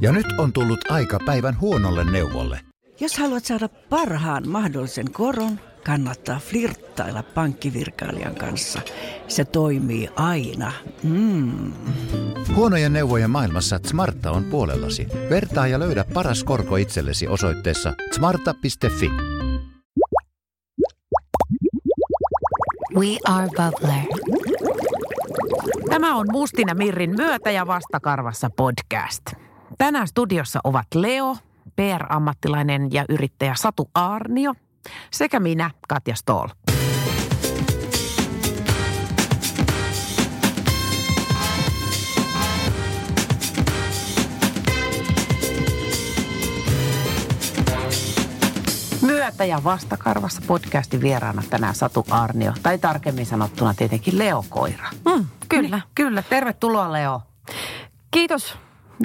Ja nyt on tullut aika päivän huonolle neuvolle. Jos haluat saada parhaan mahdollisen koron, kannattaa flirttailla pankkivirkailijan kanssa. Se toimii aina. Mm. Huonojen neuvojen maailmassa Smarta on puolellasi. Vertaa ja löydä paras korko itsellesi osoitteessa smarta.fi. We are Bubbler. Tämä on Mustina Mirrin myötä ja vastakarvassa podcast. Tänään studiossa ovat Leo, PR-ammattilainen ja yrittäjä Satu Aarnio sekä minä, Katja Stoll. Myötä ja vastakarvassa podcastin vieraana tänään Satu Arnio, tai tarkemmin sanottuna tietenkin Leo Koira. Mm, kyllä. Niin, kyllä, tervetuloa Leo. Kiitos.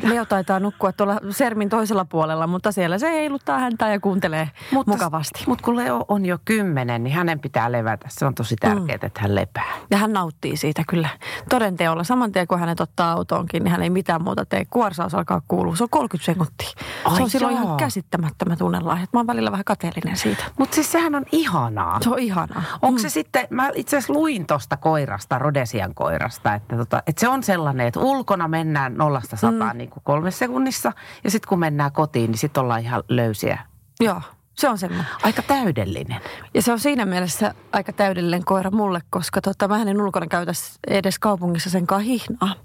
Leo taitaa nukkua tuolla Sermin toisella puolella, mutta siellä se heiluttaa häntä ja kuuntelee mutta, mukavasti. Mutta kun Leo on jo kymmenen, niin hänen pitää levätä. Se on tosi tärkeää, mm. että hän lepää. Ja hän nauttii siitä kyllä todenteolla. Saman tien kun hänet ottaa autoonkin, niin hän ei mitään muuta tee. Kuorsaus alkaa kuulua. Se on 30 sekuntia. Ai se on silloin joo. ihan käsittämättömä tunnelaihe. Mä oon välillä vähän kateellinen siitä. Mutta siis sehän on ihanaa. Se on ihanaa. Onko mm. se sitten, mä itse asiassa luin tuosta koirasta, Rodesian koirasta, että, tota, että se on sellainen, että ulkona mennään nollasta sataan mm. niin kuin kolmessa sekunnissa sekunnissa. Ja sitten kun mennään kotiin, niin sitten ollaan ihan löysiä. Joo. Se on semmoinen. Aika täydellinen. Ja se on siinä mielessä aika täydellinen koira mulle, koska tota, mä en ulkona käytä edes kaupungissa sen hihnaa.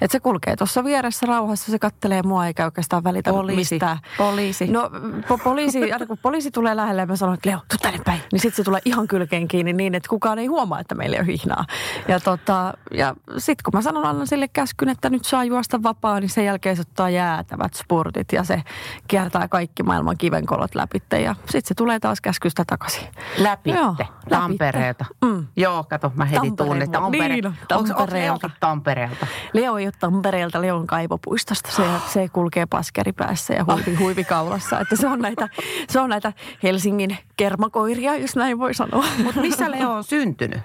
Että se kulkee tuossa vieressä rauhassa, se kattelee mua eikä oikeastaan välitä poliisi. mistään. Poliisi. No po- poliisi, aina kun poliisi tulee lähelle ja mä sanon, että Leo, tuu tänne päin. Niin sitten se tulee ihan kylkeen kiinni niin, että kukaan ei huomaa, että meillä ei ole hihnaa. Ja, tota, ja sitten kun mä sanon annan sille käskyn, että nyt saa juosta vapaa, niin sen jälkeen se ottaa jäätävät spurtit ja se kiertää kaikki maailman kivenkolot läpi. Ja sitten se tulee taas käskystä takaisin. Läpi. Tampereelta. Mm. Joo, kato, mä heti tunnen. Tampere. Niin, Tampereelta. Tampereelta? Leo ei ole Tampereelta, Leo on kaivopuistosta. Se, se kulkee paskeripäässä ja huivi, huivikaulassa. Että se on näitä, se on näitä Helsingin kermakoiria, jos näin voi sanoa. Mutta missä Leo on syntynyt?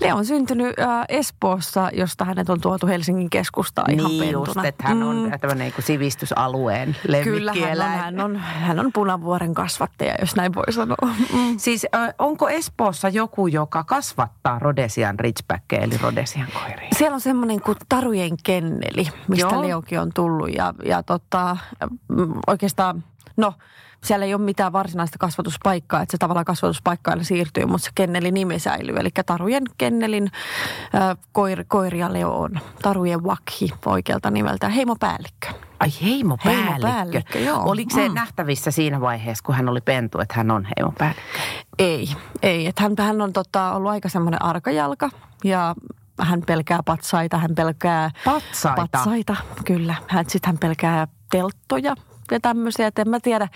Leo on syntynyt äh, Espoossa, josta hänet on tuotu Helsingin keskustaan ihan niin pentuna. just, että hän on mm. tämmöinen niin sivistysalueen Kyllä, hän on, hän on, hän on punavuoren kasvattaja, jos näin voi sanoa. Mm. Siis onko Espoossa joku, joka kasvattaa Rodesian Ridgebackia, eli Rodesian koiria? Siellä on semmoinen kuin Tarujen kenneli, mistä Joo. Leokin on tullut. Ja, ja tota, mm, oikeastaan, no siellä ei ole mitään varsinaista kasvatuspaikkaa, että se tavallaan kasvatuspaikka siirtyy, mutta se kenneli nimi säilyy. Eli Tarujen kennelin äh, koir, koiria Leo on. Tarujen Wakhi oikealta nimeltä, heimopäällikkö. Ai heimopäällikkö. heimopäällikkö joo. Oliko se mm. nähtävissä siinä vaiheessa, kun hän oli pentu, että hän on heimopäällikkö? Ei, ei. Että hän, hän on tota, ollut aika semmoinen arkajalka ja hän pelkää patsaita, hän pelkää... Patsaita? Patsaita, kyllä. Sitten hän pelkää telttoja, ja tämmöisiä. Että en mä tiedä,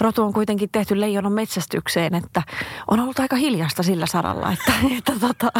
rotu on kuitenkin tehty leijonan metsästykseen, että on ollut aika hiljasta sillä saralla, että, että tota,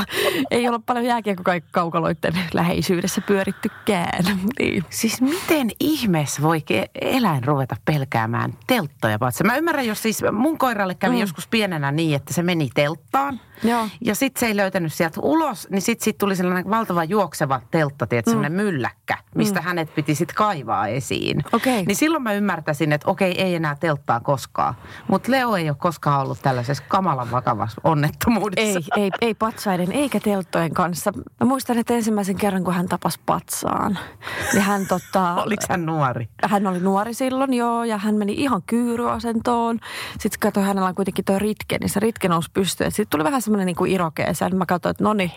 ei ole paljon kaukaloiden läheisyydessä pyörittykään. Niin. Siis miten ihmeessä voi eläin ruveta pelkäämään telttoja? Mä ymmärrän, jos siis mun koiralle kävi mm. joskus pienenä niin, että se meni telttaan – Joo. Ja sitten se ei löytänyt sieltä ulos, niin sitten sit tuli sellainen valtava juokseva teltta, tiedät, mm. sellainen mylläkkä, mistä mm. hänet piti sitten kaivaa esiin. Okay. Niin silloin mä ymmärtäisin, että okei, ei enää telttaa koskaan. Mutta Leo ei ole koskaan ollut tällaisessa kamalan vakavassa onnettomuudessa. Ei, ei, ei patsaiden eikä telttojen kanssa. Mä muistan, että ensimmäisen kerran, kun hän tapasi patsaan, niin hän tota... Oliko hän nuori? Hän oli nuori silloin, joo, ja hän meni ihan kyyryasentoon. Sitten katsoi, hänellä on kuitenkin tuo ritke, niin se ritke nousi pystyyn. Sitten tuli vähän semmoinen niin kuin irokeeseen. Niin mä katsoin, että no niin,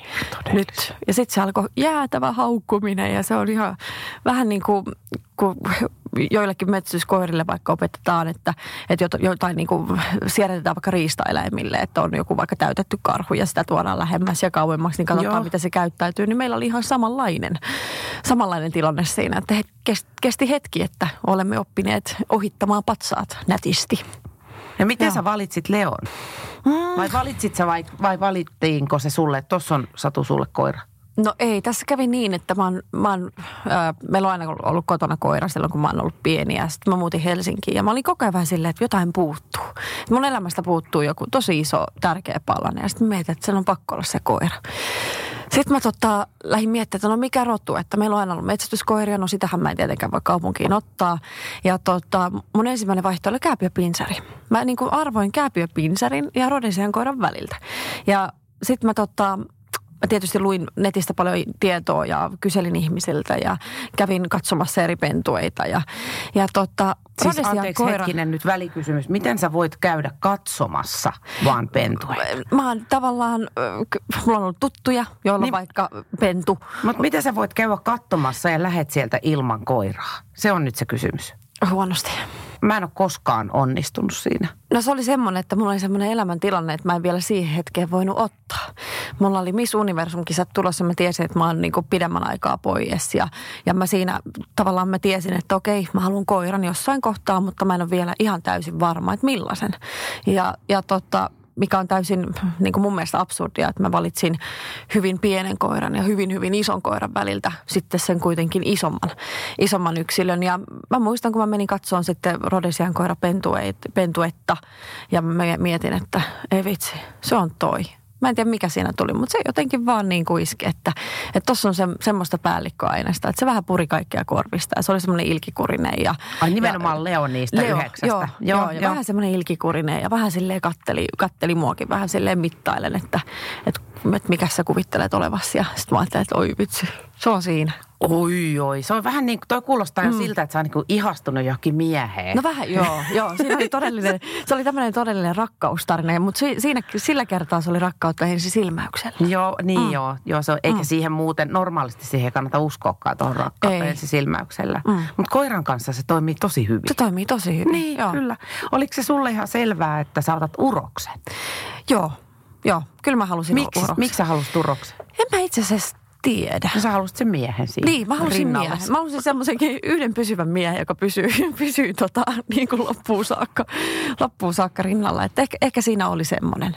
nyt. Ja sitten se alkoi jäätävä haukkuminen ja se on ihan vähän niin kuin, kun joillekin metsästyskoirille vaikka opetetaan, että, että jotain niin kuin siirretään vaikka riistaeläimille, että on joku vaikka täytetty karhu ja sitä tuodaan lähemmäs ja kauemmaksi, niin katsotaan, Joo. miten se käyttäytyy. Niin meillä oli ihan samanlainen, samanlainen tilanne siinä, että kesti hetki, että olemme oppineet ohittamaan patsaat nätisti. Ja miten Joo. sä valitsit Leon? Mm. Vai valitsit sä vai, vai valittiinko se sulle, että tuossa on Satu sulle koira? No ei, tässä kävi niin, että mä oon, mä oon, äh, meillä on aina ollut kotona koira silloin, kun mä oon ollut pieni. Ja sitten mä muutin Helsinkiin ja mä olin koko ajan silleen, että jotain puuttuu. Mun elämästä puuttuu joku tosi iso, tärkeä palanen. Ja sitten mietin, että sen on pakko olla se koira. Sitten mä tota, lähdin miettimään, että no mikä rotu, että meillä on aina ollut metsästyskoiria, no sitähän mä en tietenkään voi kaupunkiin ottaa. Ja tota, mun ensimmäinen vaihtoehto oli kääpiöpinsari. Mä niin kuin arvoin kääpiöpinsarin ja rodesian koiran väliltä. Ja sitten mä tota, mä tietysti luin netistä paljon tietoa ja kyselin ihmisiltä ja kävin katsomassa eri pentueita. Ja, ja tota, Siis anteeksi koira... hetkinen nyt välikysymys. Miten sä voit käydä katsomassa vaan pentueita? Mä oon tavallaan, mulla on ollut tuttuja, joilla niin, vaikka pentu. Mutta miten sä voit käydä katsomassa ja lähet sieltä ilman koiraa? Se on nyt se kysymys. Huonosti. Mä en ole koskaan onnistunut siinä. No se oli semmoinen, että mulla oli semmoinen elämäntilanne, että mä en vielä siihen hetkeen voinut ottaa. Mulla oli Miss Universum-kisat tulossa, mä tiesin, että mä oon niinku pidemmän aikaa pois. Ja, ja mä siinä tavallaan mä tiesin, että okei, mä haluan koiran jossain kohtaa, mutta mä en ole vielä ihan täysin varma, että millaisen. Ja, ja tota, mikä on täysin niin kuin mun mielestä absurdia, että mä valitsin hyvin pienen koiran ja hyvin, hyvin ison koiran väliltä sitten sen kuitenkin isomman, isomman yksilön. Ja mä muistan, kun mä menin katsomaan sitten Rodesian koira pentuetta ja mä mietin, että ei vitsi, se on toi. Mä en tiedä mikä siinä tuli, mutta se jotenkin vaan niin kuin iski, että tuossa on se, semmoista päällikköaineesta, että se vähän puri kaikkia korvista ja se oli semmoinen ilkikurinen. Ja, Ai nimenomaan ja, Leo niistä Leo, yhdeksästä. Joo, joo, joo, ja joo. vähän semmoinen ilkikurinen ja vähän silleen katteli, katteli muakin, vähän silleen mittailen, että, että, että mikä sä kuvittelet olevasi. Ja sitten mä ajattelin, että oi vitsi, se on siinä. Oi, oi. Se on vähän niin kuin, toi kuulostaa mm. jo siltä, että sä on niin ihastunut johonkin mieheen. No vähän, joo. joo. Siinä oli todellinen, se oli tämmöinen todellinen rakkaustarina, mutta si, siinä, sillä kertaa se oli rakkautta ensi silmäyksellä. Joo, niin mm. joo. joo se on, eikä mm. siihen muuten, normaalisti siihen kannata uskoakaan tuohon rakkautta ensi silmäyksellä. Mm. Mutta koiran kanssa se toimii tosi hyvin. Se toimii tosi hyvin, Niin, joo. kyllä. Oliko se sulle ihan selvää, että sä otat uroksen? Joo, joo. Kyllä mä halusin Miksi, uroksen. Miksi sä halusit uroksen? En mä itse asiassa tiedä. No sä halusit sen miehen siinä Niin, mä halusin rinnalle. miehen. Mä halusin semmoisenkin yhden pysyvän miehen, joka pysyy, pysyy tota, niin kuin loppuun saakka, loppuun saakka rinnalla. Että ehkä, ehkä siinä oli semmoinen.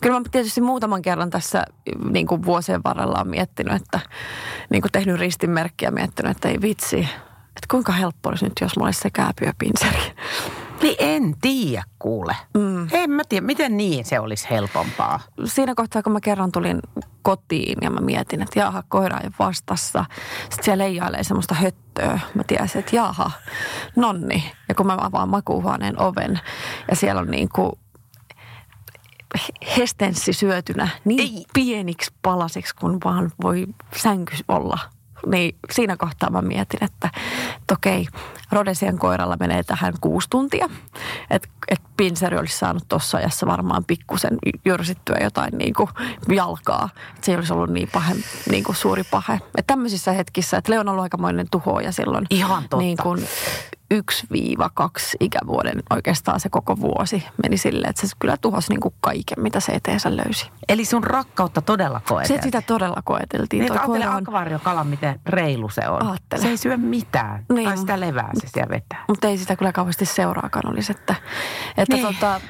Kyllä mä tietysti muutaman kerran tässä niin kuin vuosien varrella on miettinyt, että niin kuin tehnyt ristinmerkkiä miettinyt, että ei vitsi, että kuinka helppo olisi nyt, jos mulla olisi se kääpyöpinseri. Niin en tiedä kuule. Mm. En mä tiedä, miten niin se olisi helpompaa. Siinä kohtaa, kun mä kerran tulin kotiin ja mä mietin, että jaha, koira ei vastassa. Sitten siellä leijailee semmoista höttöä. Mä tiesin, että jaha, nonni. Ja kun mä avaan makuuhuoneen oven ja siellä on niin kuin hestenssi syötynä niin ei. pieniksi palasiksi, kun vaan voi sänky olla – niin siinä kohtaa mä mietin, että, että okei, Rodesian koiralla menee tähän kuusi tuntia. Että et pinseri olisi saanut tuossa ajassa varmaan pikkusen jyrsittyä jotain niin kuin jalkaa. Että se ei olisi ollut niin, pahe, niin kuin suuri pahe. Että tämmöisissä hetkissä, että Leon on ollut aikamoinen tuhoja silloin. Ihan totta. Niin kuin 1-2 ikävuoden oikeastaan se koko vuosi meni silleen, että se kyllä tuhosi niin kuin kaiken, mitä se eteensä löysi. Eli sun rakkautta todella koeteltiin? Se sitä todella koeteltiin. Niin, ajattele on... akvaariokala, miten reilu se on. Aattele. Se ei syö mitään. Niin. Tai sitä levää se siellä vetää. Mutta ei sitä kyllä kauheasti seuraakaan olisi. Että, että niin. tota,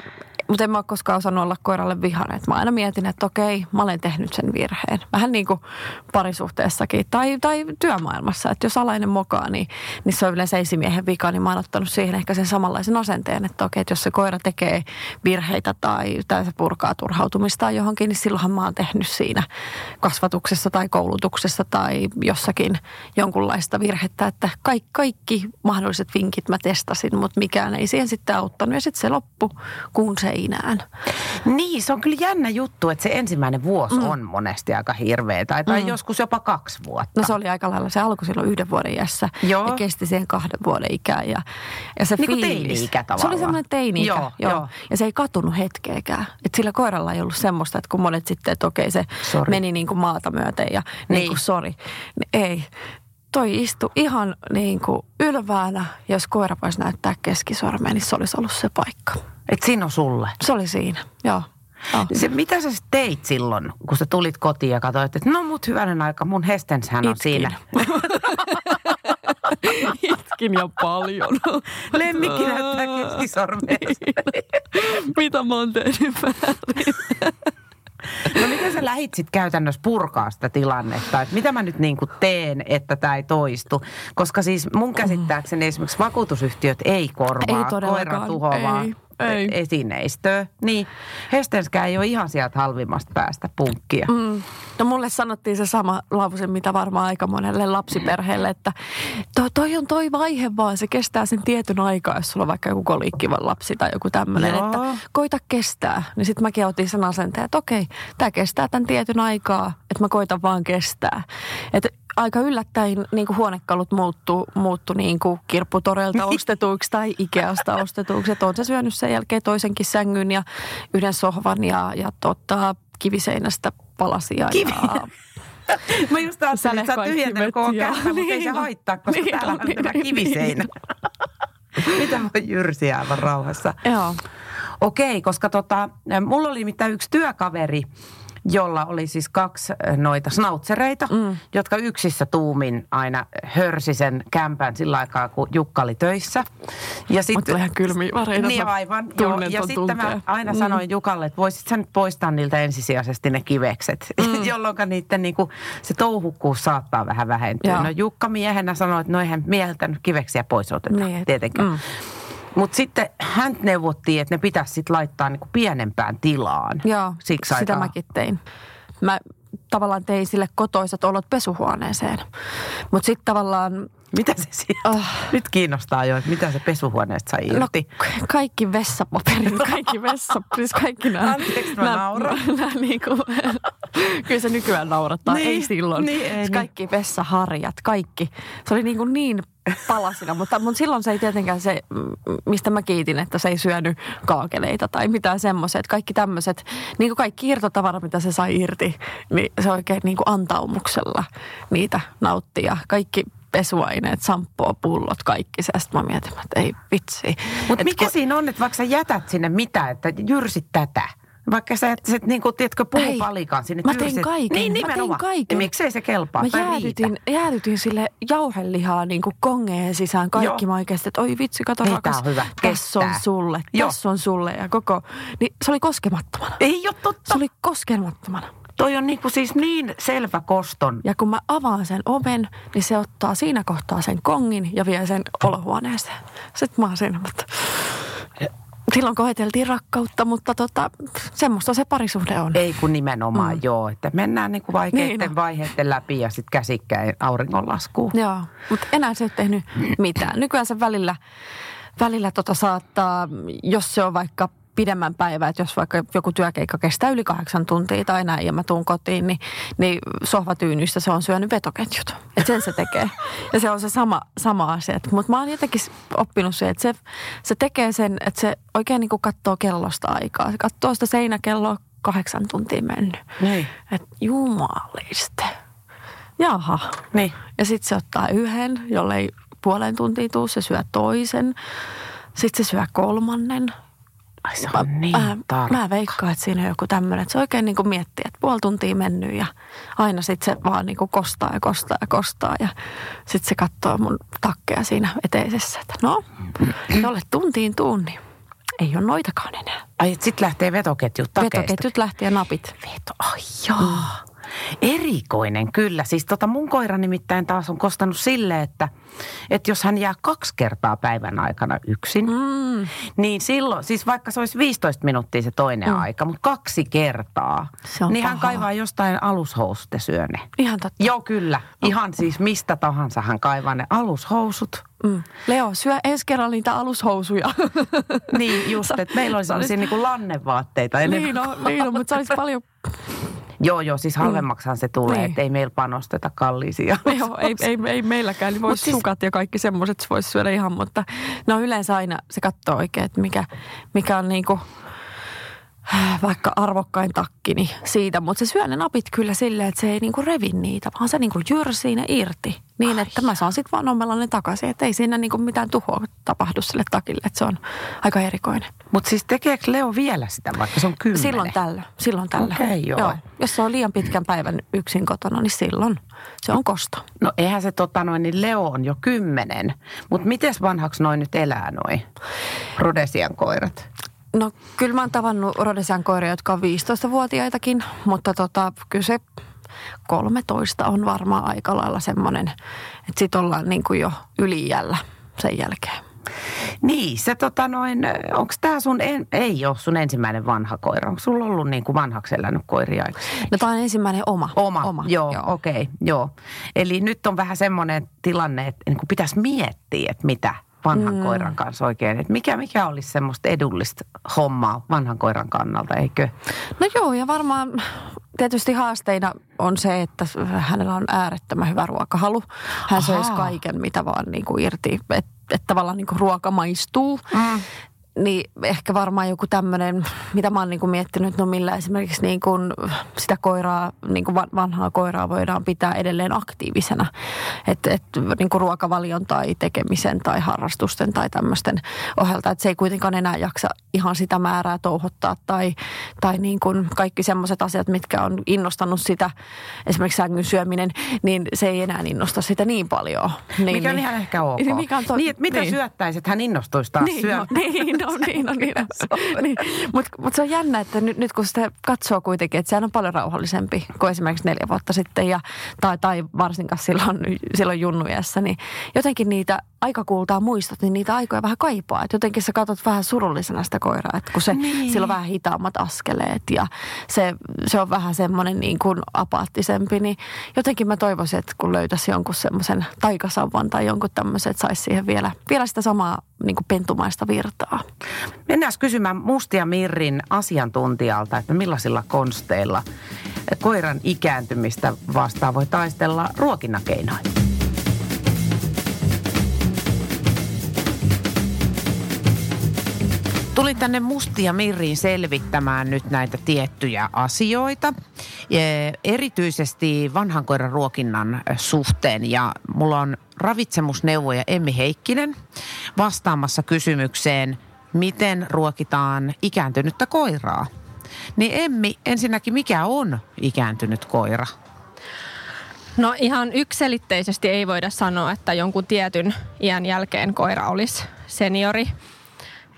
mutta en mä ole koskaan osannut olla koiralle vihainen. Mä aina mietin, että okei, mä olen tehnyt sen virheen. Vähän niin kuin parisuhteessakin tai, tai työmaailmassa. Että jos alainen mokaa, niin, niin se on yleensä esimiehen vika. Niin mä oon ottanut siihen ehkä sen samanlaisen asenteen, että okei, että jos se koira tekee virheitä tai, tai se purkaa turhautumista johonkin, niin silloinhan mä oon tehnyt siinä kasvatuksessa tai koulutuksessa tai jossakin jonkunlaista virhettä. Että kaikki, kaikki mahdolliset vinkit mä testasin, mutta mikään ei siihen sitten auttanut. Ja sitten se loppu, kun se seinään. Niin, se on kyllä jännä juttu, että se ensimmäinen vuosi mm. on monesti aika hirveä. Tai, tai mm. joskus jopa kaksi vuotta. No se oli aika lailla, se alkoi silloin yhden vuoden iässä. Joo. Ja kesti siihen kahden vuoden ikään. Ja, ja se niin kuin teini-ikä tavallaan. Se oli semmoinen teini-ikä, joo, joo. joo. Ja se ei katunut hetkeäkään. Että sillä koiralla ei ollut semmoista, että kun monet sitten, että okei se sorry. meni niin kuin maata myöten ja niin, niin kuin sori. Ei toi istu ihan niin kuin ylväänä. Jos koira voisi näyttää keskisormeen, niin se olisi ollut se paikka. Et siinä on sulle? Se oli siinä, joo. Oh. Se, mitä sä teit silloin, kun sä tulit kotiin ja katsoit, että no mut hyvänen aika, mun hestenshän on Itkin. siinä. Itkin jo paljon. Lemmikki näyttää keskisormeen. Mitä mä oon tehnyt väärin? No miten sä lähit sitten käytännössä purkaa sitä tilannetta, että mitä mä nyt niin kuin teen, että tämä ei toistu? Koska siis mun käsittääkseni esimerkiksi vakuutusyhtiöt ei korvaa ei koiran tuhoa, vaan ei. esineistöä. Niin, Hestenskään ei ole ihan sieltä halvimmasta päästä punkkia. Mm. No mulle sanottiin se sama lause, mitä varmaan aika monelle lapsiperheelle, että toi, toi on toi vaihe vaan, se kestää sen tietyn aikaa, jos sulla on vaikka joku kolikkiva lapsi tai joku tämmöinen, että koita kestää. Niin sitten mäkin otin sen asenteen, että okei, tämä kestää tämän tietyn aikaa, että mä koitan vaan kestää. Että aika yllättäen niin kuin huonekalut muuttu, muuttu niin kuin kirpputoreilta ostetuiksi tai Ikeasta ostetuiksi. Että on se syönyt sen jälkeen toisenkin sängyn ja yhden sohvan ja, ja tota, kiviseinästä palasia. Kivi. Ja, Mä just ajattelin, että sä oot tyhjentänyt koko mutta niin, ei se haittaa, koska niin, täällä on niin, tämä kiviseinä. Niin. Mitä voi jyrsiä aivan rauhassa? Joo. Okei, koska tota, mulla oli mitään yksi työkaveri, jolla oli siis kaksi äh, noita snautsereita, mm. jotka yksissä tuumin aina hörsi sen kämpän sillä aikaa, kun Jukka oli töissä. Ja sitten ihan kylmiä vareita. Niin aivan. Joo. Ja sitten mä aina mm. sanoin Jukalle, että voisit sä nyt poistaa niiltä ensisijaisesti ne kivekset, mm. jolloin niiden niinku, se touhukkuus saattaa vähän vähentyä. Joo. No Jukka miehenä sanoi, että no eihän mieheltä nyt kiveksiä pois oteta niin, tietenkään. Mm. Mutta sitten hän neuvottiin, että ne pitäisi sitten laittaa niinku pienempään tilaan. Joo, Siksi sitä aikaa. mäkin tein. Mä tavallaan tein sille kotoisat olot pesuhuoneeseen. Mutta sitten tavallaan... Mitä se siellä? Oh. Nyt kiinnostaa jo, että mitä se pesuhuoneesta sai no, irti. No, kaikki vessapaperit, kaikki vessa, siis kaikki nämä... Anteeksi, mä nauran. Nämä, niinku, kyllä se nykyään naurattaa, niin, ei silloin. Niin, ei, siis kaikki niin. vessaharjat, kaikki. Se oli niin, kuin niin palasina, mutta, mutta silloin se ei tietenkään se, mistä mä kiitin, että se ei syönyt kaakeleita tai mitään semmoiset. Kaikki tämmöiset, niin kuin kaikki irtotavara, mitä se sai irti, niin se oikein niin kuin antaumuksella niitä nauttia. Kaikki pesuaineet, samppoo, pullot, kaikki se. Sitten mä mietin, että ei vitsi. Mutta mikä kun... siinä on, että vaikka sä jätät sinne mitä, että jyrsit tätä? Vaikka sä et, et niin kuin, tiedätkö, puupalikan sinne Mä tein kaiken. Niin, nimenomaan. Mä tein kaiken. Ja miksei se kelpaa Mä jäädytin, jäädytin sille jauhelihaa niin kuin kongeen sisään kaikki Joo. oikeasti, että oi vitsi, kato Ei, rakas. on hyvä. Tässä on sulle, tässä on sulle ja koko. Niin se oli koskemattomana. Ei ole totta. Se oli koskemattomana. Toi on niin kuin siis niin selvä koston. Ja kun mä avaan sen oven, niin se ottaa siinä kohtaa sen kongin ja vie sen olohuoneeseen. Sitten mä oon siinä, mutta silloin koeteltiin rakkautta, mutta tota, semmoista se parisuhde on. Ei kun nimenomaan mm. joo, että mennään niin kuin vaikeiden niin, no. vaiheiden läpi ja sitten käsikkäin auringonlaskuun. Joo, mutta enää se ei ole tehnyt mitään. Nykyään se välillä, välillä tota saattaa, jos se on vaikka pidemmän päivän, että jos vaikka joku työkeikka kestää yli kahdeksan tuntia tai näin ja mä tuun kotiin, niin, niin sohvatyynyistä se on syönyt vetoketjut. Että sen se tekee. Ja se on se sama, sama asia. Mutta mä oon jotenkin oppinut se, että se, se tekee sen, että se oikein niin kuin katsoo kellosta aikaa. Se katsoo sitä seinäkelloa kahdeksan tuntia mennyt. Niin. Että jumaliste. Jaha. Niin. Ja sitten se ottaa yhden, jollei puolen tuntia tuu, se syö toisen. Sitten se syö kolmannen Ai se on niin mä, mä veikkaan, että siinä on joku tämmöinen, että se oikein niin kuin miettii, että puoli tuntia mennyt ja aina sitten se vaan niin kuin kostaa ja kostaa ja kostaa ja sitten se katsoo mun takkeja siinä eteisessä, että no, jolle tuntiin tuun, niin ei ole noitakaan enää. Ai, sitten lähtee vetoketjut takeista. Vetoketjut lähtee ja napit. Veto, ai joo. Mm. Erikoinen kyllä. Siis tota mun koira nimittäin taas on kostannut sille, että, että jos hän jää kaksi kertaa päivän aikana yksin, mm. niin silloin, siis vaikka se olisi 15 minuuttia se toinen mm. aika, mutta kaksi kertaa, niin paha. hän kaivaa jostain alushousut ja syö ne. Ihan totta. Joo, kyllä. Ihan siis mistä tahansa hän kaivaa ne alushousut. Mm. Leo, syö ensi kerralla niitä alushousuja. niin, just, että meillä olisi sellaisia olisi... niin lannevaatteita. Niin, no, niin no, mutta se olisi paljon Joo, joo, siis halvemmaksihan se tulee, niin. että ei meillä panosteta kalliisia. Joo, ei, ei, ei meilläkään, niin voisi siis... sukat ja kaikki semmoiset voisi syödä ihan, mutta no yleensä aina se katsoo oikein, että mikä, mikä on niin kuin vaikka arvokkain takkini siitä, mutta se syö ne napit kyllä silleen, että se ei niinku revi niitä, vaan se niinku jyrsii ne irti. Niin, Ai että mä saan sitten vaan ommella ne takaisin, että ei siinä niinku mitään tuhoa tapahdu sille takille, että se on aika erikoinen. Mutta siis tekeekö Leo vielä sitä, vaikka se on kymmenen? Silloin tällä, silloin tällä. Okei, okay, joo. joo. Jos se on liian pitkän päivän yksin kotona, niin silloin se on kosto. No eihän se tota noin, niin Leo on jo kymmenen. Mutta miten vanhaksi noin nyt elää noin Rodesian koirat? No kyllä mä oon tavannut Rodesian koiria, jotka on 15-vuotiaitakin, mutta tota, kyllä se 13 on varmaan aika lailla semmoinen, että sit ollaan niin kuin jo ylijällä sen jälkeen. Niin, se tota noin, onko tämä sun, en, ei ole sun ensimmäinen vanha koira. Onko sulla ollut niin kuin vanhaksi elänyt koiria No tämä on ensimmäinen oma. Oma, oma. joo, joo. okei, okay, joo. Eli nyt on vähän semmoinen tilanne, että niin kuin pitäisi miettiä, että mitä vanhan mm. koiran kanssa oikein. Että mikä, mikä olisi semmoista edullista hommaa vanhan koiran kannalta, eikö? No joo, ja varmaan tietysti haasteina on se, että hänellä on äärettömän hyvä ruokahalu. Hän söisi kaiken, mitä vaan niin kuin irti, että et tavallaan niin kuin ruoka maistuu. Mm niin ehkä varmaan joku tämmöinen, mitä mä oon niin kuin miettinyt, no millä esimerkiksi niin kuin sitä koiraa, niin kuin vanhaa koiraa voidaan pitää edelleen aktiivisena. Että et, niin kuin ruokavalion tai tekemisen tai harrastusten tai tämmöisten ohjelta. Että se ei kuitenkaan enää jaksa ihan sitä määrää touhottaa tai, tai niin kuin kaikki semmoiset asiat, mitkä on innostanut sitä, esimerkiksi sängyn syöminen, niin se ei enää innosta sitä niin paljon. Niin, mikä on ihan ehkä ok. Niin, mikä on to- niin, mitä niin. syöttäisit, hän innostuisi taas niin, syömään. No, niin, no, niin, no niin. niin. Mutta mut se on jännä, että nyt, nyt kun sitä katsoo kuitenkin, että sehän on paljon rauhallisempi kuin esimerkiksi neljä vuotta sitten ja, tai, tai varsinkaan silloin, silloin junnujassa, niin jotenkin niitä aikakultaa muistot, niin niitä aikoja vähän kaipaa. Et jotenkin sä katsot vähän surullisena sitä koiraa, että kun se, niin. sillä on vähän hitaammat askeleet ja se, se on vähän semmoinen niin kuin apaattisempi, niin jotenkin mä toivoisin, että kun löytäisi jonkun semmoisen taikasauvan tai jonkun tämmöisen, että saisi siihen vielä, vielä sitä samaa niin kuin pentumaista virtaa. Mennään kysymään Mustia Mirrin asiantuntijalta, että millaisilla konsteilla koiran ikääntymistä vastaan voi taistella ruokinnakeinoin. Tulin tänne Mustia Mirriin selvittämään nyt näitä tiettyjä asioita, erityisesti vanhan koiran ruokinnan suhteen. Ja mulla on ravitsemusneuvoja Emmi Heikkinen vastaamassa kysymykseen, miten ruokitaan ikääntynyttä koiraa. Niin Emmi, ensinnäkin mikä on ikääntynyt koira? No ihan ykselitteisesti ei voida sanoa, että jonkun tietyn iän jälkeen koira olisi seniori –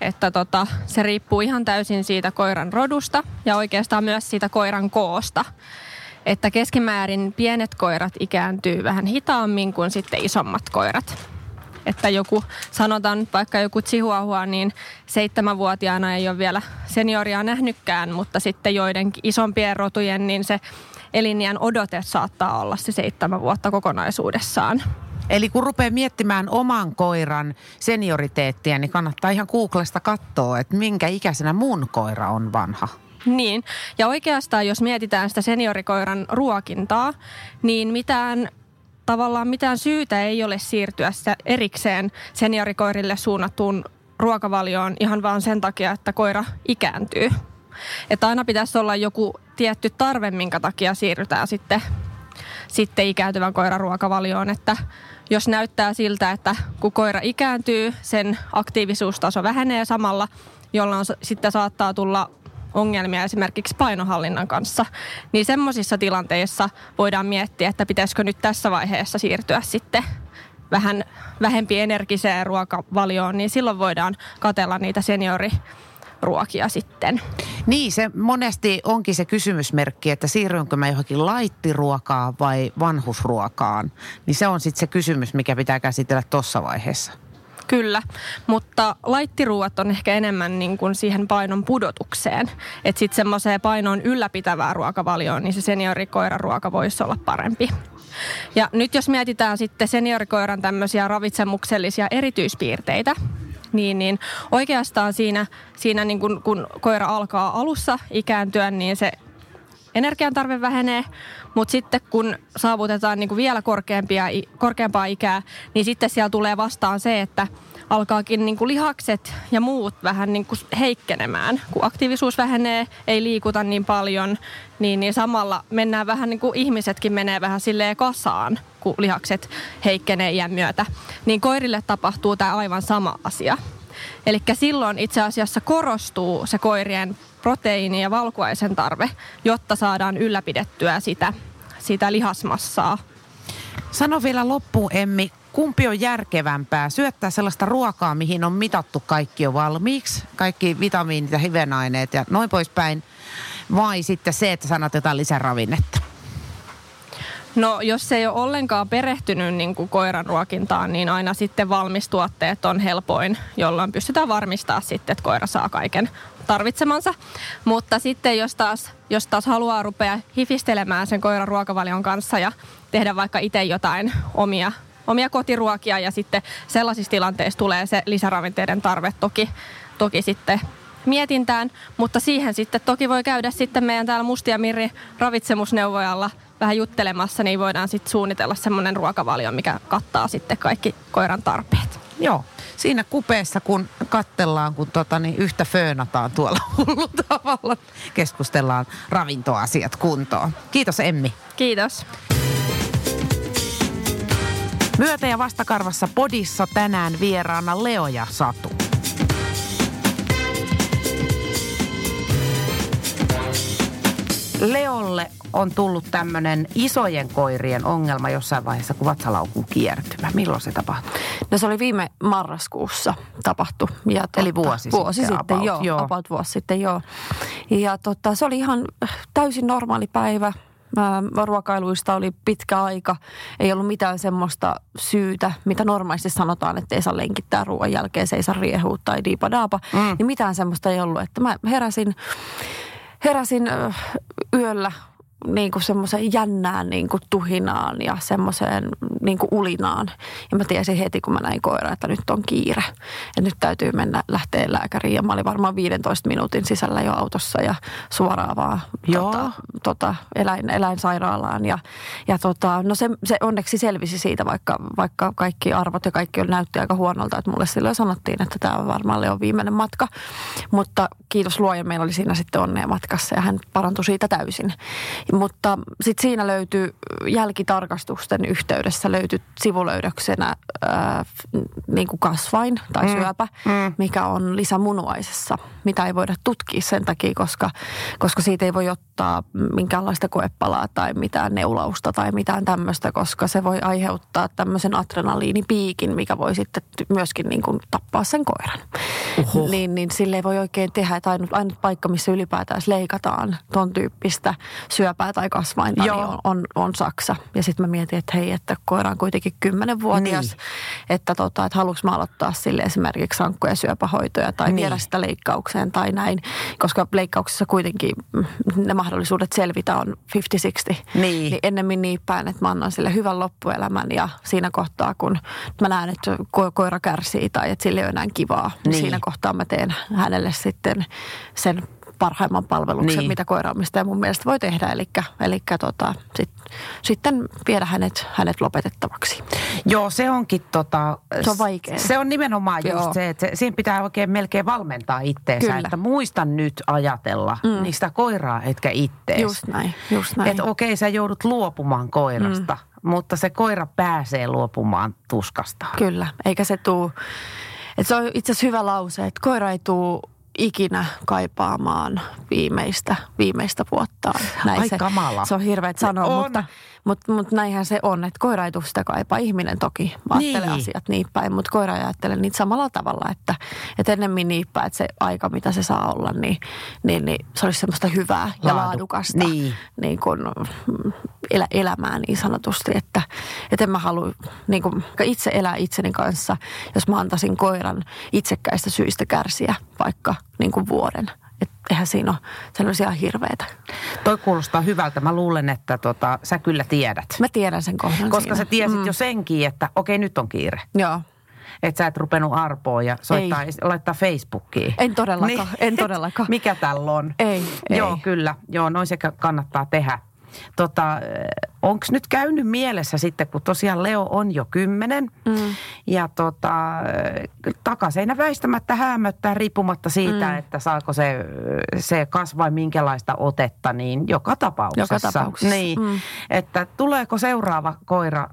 että tota, se riippuu ihan täysin siitä koiran rodusta ja oikeastaan myös siitä koiran koosta. Että keskimäärin pienet koirat ikääntyy vähän hitaammin kuin sitten isommat koirat. Että joku, sanotaan vaikka joku chihuahua, niin seitsemänvuotiaana ei ole vielä senioria nähnytkään, mutta sitten joidenkin isompien rotujen, niin se elinjään odote saattaa olla se seitsemän vuotta kokonaisuudessaan. Eli kun rupeaa miettimään oman koiran senioriteettia, niin kannattaa ihan Googlesta katsoa, että minkä ikäisenä mun koira on vanha. Niin, ja oikeastaan jos mietitään sitä seniorikoiran ruokintaa, niin mitään tavallaan mitään syytä ei ole siirtyä erikseen seniorikoirille suunnattuun ruokavalioon ihan vaan sen takia, että koira ikääntyy. Että aina pitäisi olla joku tietty tarve, minkä takia siirrytään sitten, sitten ikääntyvän koiran ruokavalioon. Että jos näyttää siltä, että kun koira ikääntyy, sen aktiivisuustaso vähenee samalla, jolloin sitten saattaa tulla ongelmia esimerkiksi painohallinnan kanssa, niin semmoisissa tilanteissa voidaan miettiä, että pitäisikö nyt tässä vaiheessa siirtyä sitten vähän vähempi energiseen ruokavalioon, niin silloin voidaan katella niitä seniori ruokia sitten. Niin, se monesti onkin se kysymysmerkki, että siirrynkö mä johonkin laittiruokaan vai vanhusruokaan. Niin se on sitten se kysymys, mikä pitää käsitellä tuossa vaiheessa. Kyllä, mutta laittiruuat on ehkä enemmän niin kuin siihen painon pudotukseen. Että sitten semmoiseen painon ylläpitävää ruokavalioon, niin se seniorikoiran ruoka voisi olla parempi. Ja nyt jos mietitään sitten seniorikoiran tämmöisiä ravitsemuksellisia erityispiirteitä, niin, niin oikeastaan siinä, siinä niin kun, kun koira alkaa alussa ikääntyä, niin se energiantarve vähenee, mutta sitten kun saavutetaan niin kuin vielä korkeampia, korkeampaa ikää, niin sitten siellä tulee vastaan se, että alkaakin niin kuin lihakset ja muut vähän niin kuin heikkenemään. Kun aktiivisuus vähenee, ei liikuta niin paljon, niin, niin samalla mennään vähän niin kuin ihmisetkin menee vähän silleen kasaan, kun lihakset heikkenee iän myötä. Niin koirille tapahtuu tämä aivan sama asia. Eli silloin itse asiassa korostuu se koirien proteiini- ja valkuaisen tarve, jotta saadaan ylläpidettyä sitä, sitä lihasmassaa. Sano vielä loppuun, Emmi, kumpi on järkevämpää? Syöttää sellaista ruokaa, mihin on mitattu kaikki jo valmiiksi, kaikki vitamiinit ja hivenaineet ja noin poispäin, vai sitten se, että sanot jotain lisäravinnetta? No jos ei ole ollenkaan perehtynyt niin kuin koiran ruokintaan, niin aina sitten valmistuotteet on helpoin, jolloin pystytään varmistaa sitten, että koira saa kaiken tarvitsemansa. Mutta sitten jos taas, jos taas haluaa rupea hifistelemään sen koiran ruokavalion kanssa ja tehdä vaikka itse jotain omia omia kotiruokia ja sitten sellaisissa tilanteissa tulee se lisäravinteiden tarve toki, toki sitten mietintään, mutta siihen sitten toki voi käydä sitten meidän täällä Mustia Mirri ravitsemusneuvojalla vähän juttelemassa, niin voidaan sitten suunnitella semmoinen ruokavalio, mikä kattaa sitten kaikki koiran tarpeet. Joo, siinä kupeessa kun kattellaan, kun tota, niin yhtä föönataan tuolla hullu tavalla, keskustellaan ravintoasiat kuntoon. Kiitos Emmi. Kiitos. Myötä- ja vastakarvassa podissa tänään vieraana Leo ja Satu. Leolle on tullut tämmöinen isojen koirien ongelma jossain vaiheessa kuin vatsalaukun kiertymä. Milloin se tapahtui? No se oli viime marraskuussa tapahtu. Ja totta, Eli vuosi, vuosi sitten. sitten about, joo, joo. About vuosi sitten, joo. Ja totta, se oli ihan täysin normaali päivä. Ruokailuista oli pitkä aika. Ei ollut mitään semmoista syytä, mitä normaalisti sanotaan, että ei saa lenkittää ruoan jälkeen, se ei saa riehua tai diipadaapa. Mm. Niin mitään semmoista ei ollut. Että mä heräsin, heräsin yöllä niin kuin semmoiseen jännään niin kuin tuhinaan ja semmoiseen niin kuin ulinaan. Ja mä tiesin heti, kun mä näin koira, että nyt on kiire. Ja nyt täytyy mennä lähteä lääkäriin. Ja mä olin varmaan 15 minuutin sisällä jo autossa ja suoraan vaan tota, tota, eläin, eläinsairaalaan. Ja, ja tota, no se, se, onneksi selvisi siitä, vaikka, vaikka kaikki arvot ja kaikki näytti aika huonolta. Että mulle silloin sanottiin, että tämä on varmaan Leon viimeinen matka. Mutta kiitos luoja, meillä oli siinä sitten onnea matkassa ja hän parantui siitä täysin. Mutta sitten siinä löytyy jälkitarkastusten yhteydessä löytyi sivulöydöksenä ää, niin kuin kasvain tai mm. syöpä, mm. mikä on lisämunuaisessa, mitä ei voida tutkia sen takia, koska, koska siitä ei voi ottaa minkäänlaista koepalaa tai mitään neulausta tai mitään tämmöistä, koska se voi aiheuttaa tämmöisen adrenaliinipiikin, mikä voi sitten myöskin niin kuin tappaa sen koiran. Oho. Niin, niin sille ei voi oikein tehdä, että ainut, ainut paikka, missä ylipäätään leikataan ton tyyppistä syöpää tai kasvainta, niin on, on, on Saksa. Ja sitten mä mietin, että hei, että koira on kuitenkin kymmenenvuotias, niin. että, tota, että haluanko mä aloittaa sille esimerkiksi sankkuja syöpähoitoja tai niin. viedä sitä leikkaukseen tai näin. Koska leikkauksessa kuitenkin ne mahdollisuudet selvitä on 50-60. Niin. niin ennemmin niin päin, että mä annan sille hyvän loppuelämän ja siinä kohtaa, kun mä näen, että ko- koira kärsii tai että sille ei ole enää kivaa, niin. niin siinä kohtaa mä teen hänelle sitten sen parhaimman palveluksen, niin. mitä koiraamistaja mun mielestä voi tehdä. Eli, eli tota, sit, sitten viedä hänet, hänet lopetettavaksi. Joo, se onkin tota... Se on vaikea. Se on nimenomaan just Joo. se, että siihen pitää oikein melkein valmentaa itteensä. Kyllä. Että muista nyt ajatella mm. niistä koiraa, etkä ittees. Just näin, just näin. Että okei, sä joudut luopumaan koirasta, mm. mutta se koira pääsee luopumaan tuskasta. Kyllä, eikä se tuu... Et se on itse asiassa hyvä lause, että koira ei tule ikinä kaipaamaan viimeistä, viimeistä vuottaan. Näin Ai se, kamala. Se on hirveä sanoa, on. mutta, mutta, mutta näinhän se on, että koira ei tule sitä kaipaa. Ihminen toki ajattelee niin. asiat niin päin, mutta koira ei ajattele niitä samalla tavalla, että, että ennemmin niippää, että se aika, mitä se saa olla, niin, niin, niin se olisi semmoista hyvää Laadu. ja laadukasta niin. Niin kuin, elä, elämää niin sanotusti, että, että en mä halua niin kuin, itse elää itseni kanssa, jos mä antaisin koiran itsekkäistä syistä kärsiä vaikka niin kuin vuoden. Että eihän siinä ole sellaisia hirveitä. Toi kuulostaa hyvältä. Mä luulen, että tota, sä kyllä tiedät. Mä tiedän sen kohdan Koska siinä. sä tiesit mm. jo senkin, että okei nyt on kiire. Joo. Että sä et rupenut arpoa ja soittaa, ei. laittaa Facebookiin. En todellakaan, niin. en todellakaan. Mikä tällä on? Ei, Joo, ei. kyllä. Joo, noin se kannattaa tehdä. Tota, Onko nyt käynyt mielessä sitten, kun tosiaan Leo on jo kymmenen mm. ja tota, takaseinä väistämättä häämöttää riippumatta siitä, mm. että saako se, se kasvaa minkälaista otetta, niin joka tapauksessa. Joka tapauksessa. Niin, mm. että tuleeko seuraava koira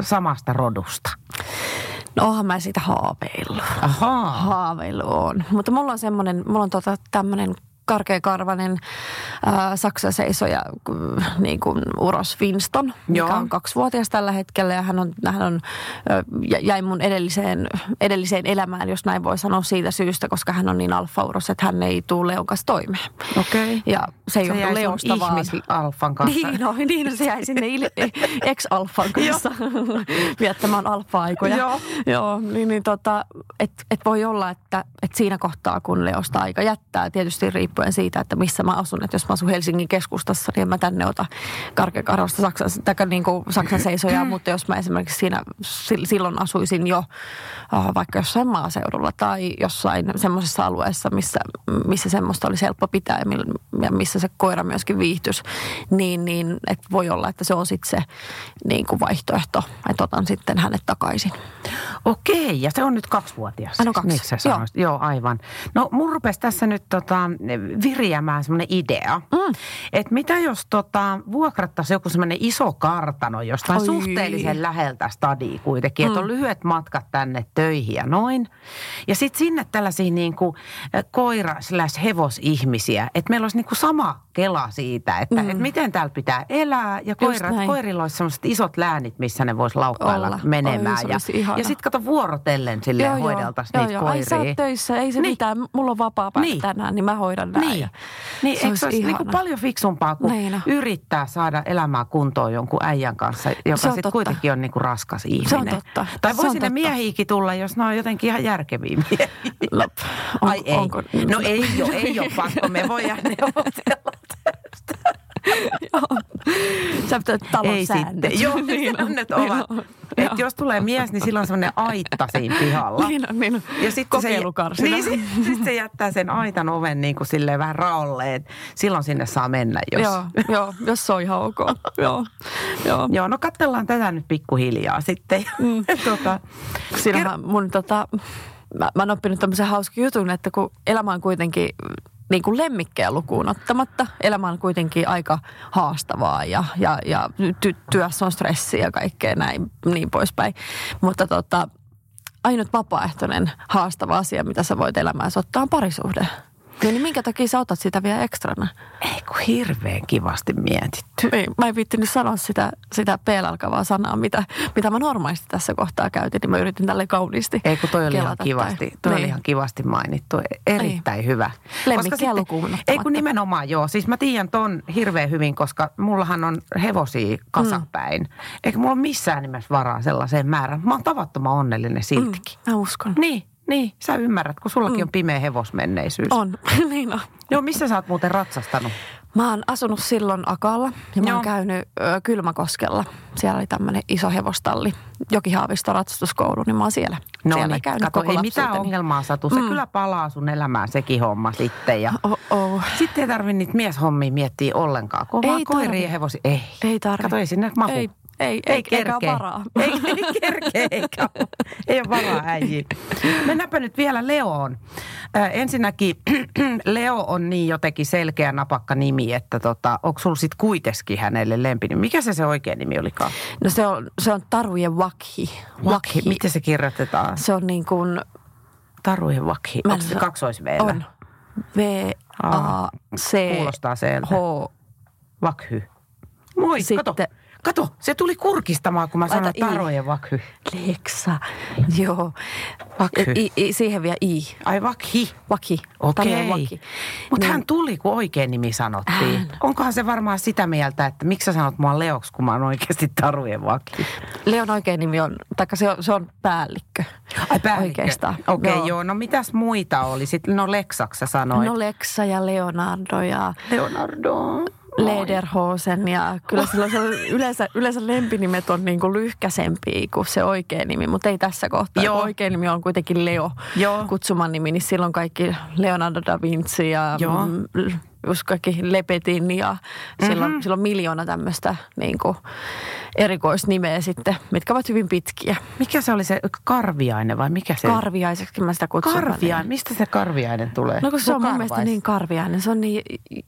samasta rodusta? No onhan mä siitä haaveillut. Ahaa. Haaveilu on. Mutta mulla on semmoinen, mulla on tota tämmöinen karkeakarvainen äh, Saksa seisoja niin kuin Uros Winston, Joo. mikä on kaksivuotias tällä hetkellä ja hän on, hän on äh, jäi mun edelliseen, edelliseen elämään, jos näin voi sanoa siitä syystä, koska hän on niin alfa-uros, että hän ei tule Leon kanssa toimeen. Okei. Ja se ei se ole Leosta vaan. alfan kanssa. Niin, no, niin se jäi sinne ex-alfan kanssa viettämään alfa-aikoja. Joo. Joo, niin, niin tota, että et voi olla, että et siinä kohtaa, kun Leosta aika jättää, tietysti riippuu riippuen siitä, että missä mä asun. Että jos mä asun Helsingin keskustassa, niin en mä tänne ota karkeakarvasta Saksan, tai niin kuin Saksan seisoja, mutta jos mä esimerkiksi siinä silloin asuisin jo uh, vaikka jossain maaseudulla tai jossain semmoisessa alueessa, missä, missä semmoista olisi helppo pitää ja missä se koira myöskin viihtyisi, niin, niin että voi olla, että se on sitten se niin kuin vaihtoehto, että otan sitten hänet takaisin. Okei, ja se on nyt kaksivuotias. Hän on kaksi. Miksi sä Joo. Joo, aivan. No mun rupesi tässä nyt tota, viriämään semmoinen idea, mm. että mitä jos tota, vuokrattaisiin joku semmoinen iso kartano jostain Oi. suhteellisen läheltä stadia kuitenkin, mm. että on lyhyet matkat tänne töihin ja noin. Ja sitten sinne tällaisia niin kuin koira slash hevosihmisiä, että meillä olisi niin kuin sama kela siitä, että, mm. että miten täällä pitää elää ja koira, koirilla olisi semmoiset isot läänit, missä ne voisi laukkailla Olla. menemään. Oi, ja, ja sitten kato vuorotellen sille hoideltaisiin niitä joo, koiria. Ai sä töissä, ei se niin. mitään, mulla on vapaa päivä niin. tänään, niin mä hoidan näin. Niin, niin se eikö se olisi niin kuin paljon fiksumpaa kuin niin. yrittää saada elämää kuntoon jonkun äijän kanssa, joka sitten kuitenkin on niin kuin raskas ihminen. Se on totta. Tai voi sinne miehiikin tulla, jos ne on jotenkin ihan järkeviä miehiä. Lop. On, Ai ei. Onko, no ei ole, ei ole pakko. Me voidaan neuvotella Sä pitää talon Ei säännöt. Joo, niin on. ovat. Et jos tulee mies, niin silloin on semmoinen aitta siinä pihalla. Niin on, niin on. Ja sitten se, niin, sit, sit se jättää sen aitan oven niin kuin silleen vähän raolleen. Silloin sinne saa mennä, jos... Joo, joo jos se on ihan ok. joo, joo. joo, no katsellaan tätä nyt pikkuhiljaa sitten. Mm. tota, Siinähän mun tota, mä, mä oon oppinut tämmöisen hauskan jutun, että kun elämä on kuitenkin niin kuin lemmikkejä lukuun ottamatta. Elämä on kuitenkin aika haastavaa ja, ja, ja ty, työssä on stressiä ja kaikkea näin niin poispäin. Mutta tota, ainut vapaaehtoinen haastava asia, mitä sä voit elämäänsä ottaa, on parisuhde. Niin minkä takia sä otat sitä vielä ekstrana? Ei kun hirveän kivasti mietitty. Ei, mä en viittinyt sanoa sitä, sitä p-alkavaa sanaa, mitä, mitä mä normaalisti tässä kohtaa käytin, niin mä yritin tälle kauniisti Ei kun toi oli ihan kivasti, tai, toi niin. oli ihan kivasti mainittu. Erittäin ei. hyvä. Lemmikkiä lukuun Ei kun nimenomaan joo. Siis mä tiedän ton hirveän hyvin, koska mullahan on hevosia kasapäin. Mm. Eikä mulla ole missään nimessä varaa sellaiseen määrään. Mä oon tavattoman onnellinen siltikin. Mm, mä uskon. Niin, niin, sä ymmärrät, kun sullakin mm. on pimeä hevosmenneisyys. On, niin on. Joo, missä sä oot muuten ratsastanut? Mä oon asunut silloin Akalla ja mä Joo. oon käynyt ö, Kylmäkoskella. Siellä oli tämmöinen iso hevostalli, Jokihaavisto ratsastuskoulu, niin mä oon siellä. No siellä niin, käynyt kato, ei mitään ongelmaa satu. Se mm. kyllä palaa sun elämään sekin homma sitten. Ja oh, oh. Sitten ei tarvi niitä mieshommia miettiä ollenkaan. Kun ei koiria ja hevosi. Ei. Ei tarvi. Kato, ei sinne mahu. Ei, ei, ei, ei eikä ole varaa. Ei, ei kerkeä, eikä. Ei ole varaa äijiin. Mennäänpä nyt vielä Leoon. Äh, ensinnäkin Leo on niin jotenkin selkeä napakka nimi, että tota, onko sulla sitten kuitenkin hänelle lempini? Mikä se se oikea nimi olikaan? No se on, se on Tarujen Wakhi. Wakhi. Miten se kirjoitetaan? Se on niin kuin... Tarujen Wakhi. Onko se kaksois On. V-A-C. Kuulostaa H. Vakhy. Moi, Sitten, kato. Kato, se tuli kurkistamaan, kun mä Laita sanoin tarojen vakhy. Leksa, joo. Vakhy. I, I, siihen vielä I. Ai vakhi. Vakhi. Okei. Okay. Mutta niin. hän tuli, kun oikein nimi sanottiin. Hän. Onkohan se varmaan sitä mieltä, että miksi sä sanot mua Leoksi, kun mä oon oikeasti tarujen vakhi? Leon oikein nimi on, taikka se on, se on päällikkö. Ai päällikkö. Oikeastaan. Okei, okay, joo. joo. No mitäs muita oli? Sitten, no Leksaksi sanoit. No Leksa ja Leonardo ja... Leonardo. Lederhosen ja kyllä silloin se yleensä, yleensä lempinimet on niin kuin lyhkäsempiä kuin se oikea nimi, mutta ei tässä kohtaa. Joo. Oikea nimi on kuitenkin Leo Joo. kutsuman nimi, niin silloin kaikki Leonardo da Vinci ja Joo. just kaikki Lepetin ja mm-hmm. silloin, silloin miljoona tämmöistä niin kuin erikoisnimeä sitten, mitkä ovat hyvin pitkiä. Mikä se oli se karviainen vai mikä se? Karviaiseksi mä sitä kutsun. Karviainen, mistä se karviainen tulee? No kun se, se on, on mun mielestä niin karviainen, se on niin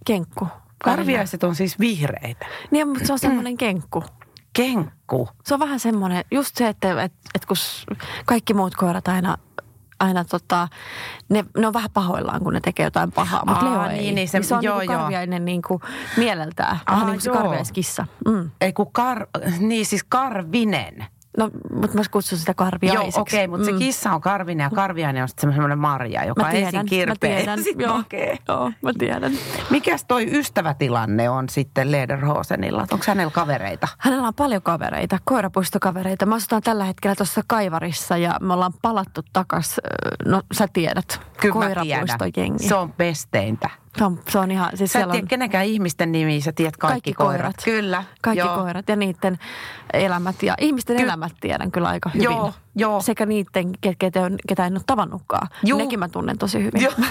kenkku. Karviaiset on siis vihreitä. Niin, mutta se on semmoinen kenkku. Kenkku? Se on vähän semmoinen, just se, että, että, että kun kaikki muut koirat aina aina tota, ne, ne on vähän pahoillaan, kun ne tekee jotain pahaa, mutta Leo ei. Niin, niin se, niin se on joo, niinku karviainen niin kuin mieleltään, Aa, vähän niin kuin se karviaiskissa. Mm. Ei kun kar, niin siis karvinen. No, mutta mä kutsun sitä karviaiseksi. Joo, okei, okay, mutta mm. se kissa on karvinen ja karviainen on sitten semmoinen marja, joka tiedän, ensin kirpeää. Mä tiedän, joo, okay. joo, mä tiedän. Mikäs toi ystävätilanne on sitten Lederhosenilla? Onko hänellä kavereita? Hänellä on paljon kavereita, koirapuistokavereita. Mä asutaan tällä hetkellä tuossa Kaivarissa ja me ollaan palattu takas, no sä tiedät, Kyllä koirapuistojengi. Se on pesteintä. Se on, se on ihan, siis sä et tiedä on... kenenkään ihmisten nimiä, sä tiedät kaikki, kaikki koirat. koirat. Kyllä. Kaikki joo. koirat ja niiden elämät ja ihmisten Ky- elämät tiedän kyllä aika hyvin. Joo, joo. Sekä niiden, ketä, ketä en ole tavannutkaan. Juu. Nekin mä tunnen tosi hyvin. Joo.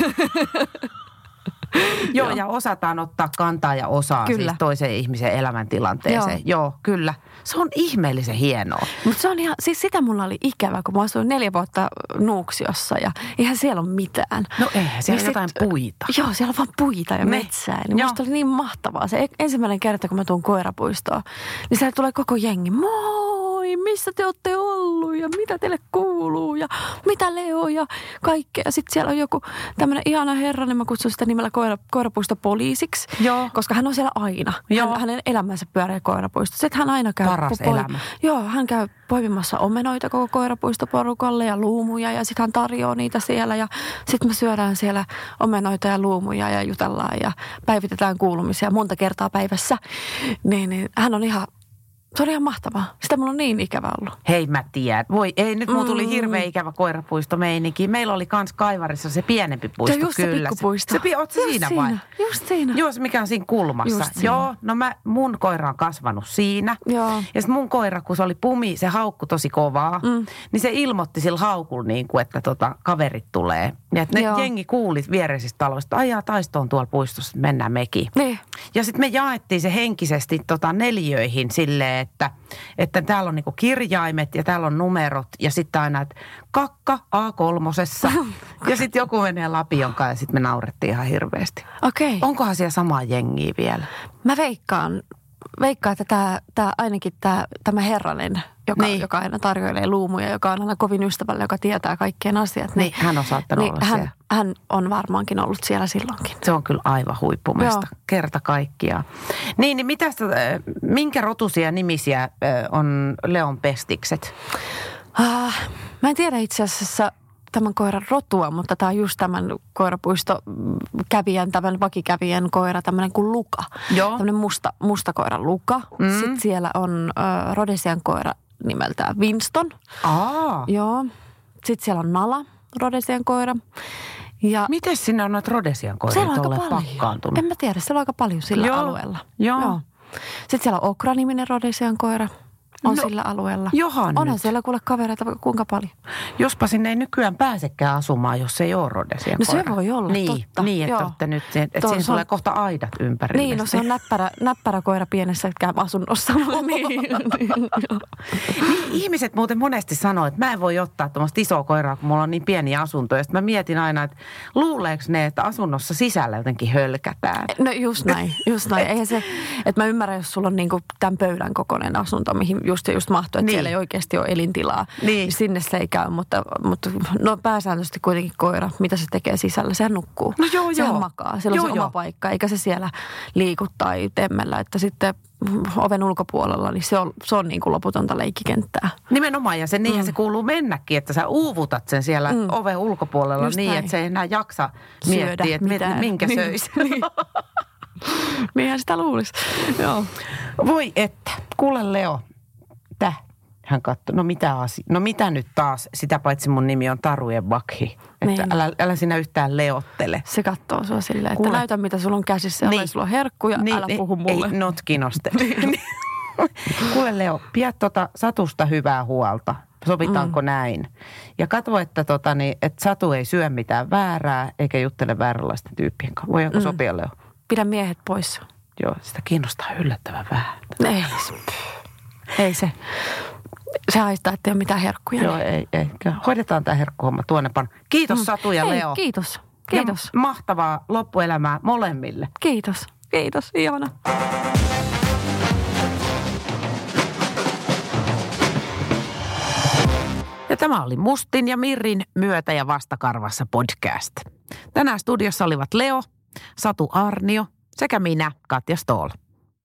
Joo, ja osataan ottaa kantaa ja osaa kyllä. siis toisen ihmisen elämäntilanteeseen. Joo. Joo, kyllä. Se on ihmeellisen hienoa. Mutta se on ihan, siis sitä mulla oli ikävä, kun mä asuin neljä vuotta Nuuksiossa ja eihän siellä ole mitään. No eihän, siellä on jotain puita. Joo, siellä on vaan puita ja Me. metsää. Niin musta oli niin mahtavaa. Se ensimmäinen kerta, kun mä tuun koirapuistoon, niin siellä tulee koko jengi. Moi, missä te olette ollut ja mitä teille kuuluu ja mitä Leo ja kaikkea. Sitten siellä on joku tämmöinen ihana herra, niin mä kutsun sitä nimellä koira, koirapuisto poliisiksi. Joo. Koska hän on siellä aina. Joo. Hän, hänen elämänsä pyörii koirapuisto. Sitten hän aina käy paras po- elämä. Joo, hän käy poimimassa omenoita koko koirapuistoporukalle ja luumuja ja sitten hän tarjoaa niitä siellä ja sitten me syödään siellä omenoita ja luumuja ja jutellaan ja päivitetään kuulumisia monta kertaa päivässä. Niin, niin hän on ihan se oli ihan mahtavaa. Sitä mulla on niin ikävä ollut. Hei mä tiedän. Voi ei, nyt mulla tuli mm. hirveä ikävä koirapuisto meininki. Meillä oli kans Kaivarissa se pienempi puisto. Se just kyllä. se pikkupuisto. Se, oot just siinä, siinä vai? Just siinä. Joo, se mikä on siinä kulmassa. Just siinä. Joo, no mä, mun koira on kasvanut siinä. Joo. Ja sitten mun koira, kun se oli pumi, se haukku tosi kovaa. Mm. Niin se ilmoitti sillä haukulla niin kuin, että tota, kaverit tulee. Ja että ne Joo. jengi kuuli viereisistä taloista, ajaa taistoon tuolla puistossa, mennään mekin. Niin. Ja sitten me jaettiin se henkisesti tota, neljöihin silleen, että, että täällä on niinku kirjaimet ja täällä on numerot. Ja sitten aina, että kakka A3. ja sitten joku menee lapionkaan ja sitten me naurettiin ihan hirveästi. Okei. Okay. Onkohan siellä samaa jengiä vielä? Mä veikkaan, veikkaan että tämä, tämä ainakin tämä, tämä herranen, joka, niin. joka aina tarjoilee luumuja, joka on aina kovin ystävällä, joka tietää kaikkien asiat. Niin, niin hän on saattanut niin olla hän, siellä. hän on varmaankin ollut siellä silloinkin. Se on kyllä aivan huippumesta, Joo. kerta kaikkiaan. Niin, niin mitäs, minkä rotusia nimisiä on Leon pestikset? Ah, mä en tiedä itse asiassa tämän koiran rotua, mutta tämä on just tämän koirapuisto kävijän, tämän vakikävijän koira, tämmöinen kuin Luka. Joo. Tämmöinen musta, musta koira Luka. Mm. Sitten siellä on äh, Rodesian koira nimeltään Winston. Aa. Joo. Sitten siellä on Nala, Rodesian koira. Ja Miten sinne on noita Rodesian koiria tuolle pakkaantunut? En mä tiedä, siellä on aika paljon sillä Joo. alueella. Joo. Joo. Sitten siellä on Okra-niminen Rodesian koira on no, sillä alueella. Johan Onhan nyt. siellä kuule kavereita kuinka paljon. Jospa sinne ei nykyään pääsekään asumaan, jos ei ole Rodesia No se voi olla, niin, totta. Niin, että olette nyt, että siinä tulee kohta aidat ympärille. Niin, no se on näppärä, näppärä koira pienessä asunnossa. niin, niin, niin, ihmiset muuten monesti sanoo, että mä en voi ottaa tuommoista isoa koiraa, kun mulla on niin pieni asunto. Ja mä mietin aina, että luuleeko ne, että asunnossa sisällä jotenkin hölkätään? No just näin, just näin. Eihän se, että mä ymmärrän, jos sulla on niinku tämän pöydän kokoinen asunto, mihin just just mahtuu, että niin. siellä ei oikeasti ole elintilaa. Niin. Sinne se ei käy, mutta, mutta no pääsääntöisesti kuitenkin koira, mitä se tekee sisällä, sehän nukkuu. No joo, sehän joo. makaa, sillä joo, on se joo. oma paikka, eikä se siellä liiku tai temmellä, että sitten oven ulkopuolella, niin se on, se on niin kuin loputonta leikkikenttää. Nimenomaan, ja se niinhän mm. se kuuluu mennäkin, että sä uuvutat sen siellä mm. oven ulkopuolella Just niin, näin. että se ei enää jaksa Syödä miettiä, että mitään. minkä Niin. söisi. Niin. Niinhän sitä luulisi. Joo. Voi että, kuule Leo, täh. Hän katsoi, no mitä asia, no mitä nyt taas, sitä paitsi mun nimi on Tarujen Bakhi. Että Niin. älä, älä sinä yhtään leottele. Se katsoo sua silleen, että Kuule. näytä mitä sulla on käsissä, niin. Niin. sulla on herkkuja, niin, älä puhu mulle. Ei not kinostele. Kuule Leo, pidä tota Satusta hyvää huolta. Sovitaanko mm. näin? Ja katso, että, tota, niin, että Satu ei syö mitään väärää eikä juttele vääränlaisten tyyppien kanssa. Voidaanko mm. sopia Leo? Pidä miehet pois. Joo, sitä kiinnostaa yllättävän vähän. Ei. Ei se. Se haistaa, että ei ole mitään herkkuja. Joo, ei, ei. Hoidetaan tämä herkkuhomma tuonnepana. Kiitos Mm. Satu ja Ei, Leo. Kiitos. Kiitos. Ja mahtavaa loppuelämää molemmille. Kiitos. Kiitos. Ihana. Ja tämä oli Mustin ja Mirrin myötä ja vastakarvassa podcast. Tänään studiossa olivat Leo, Satu Arnio sekä minä, Katja Stoll.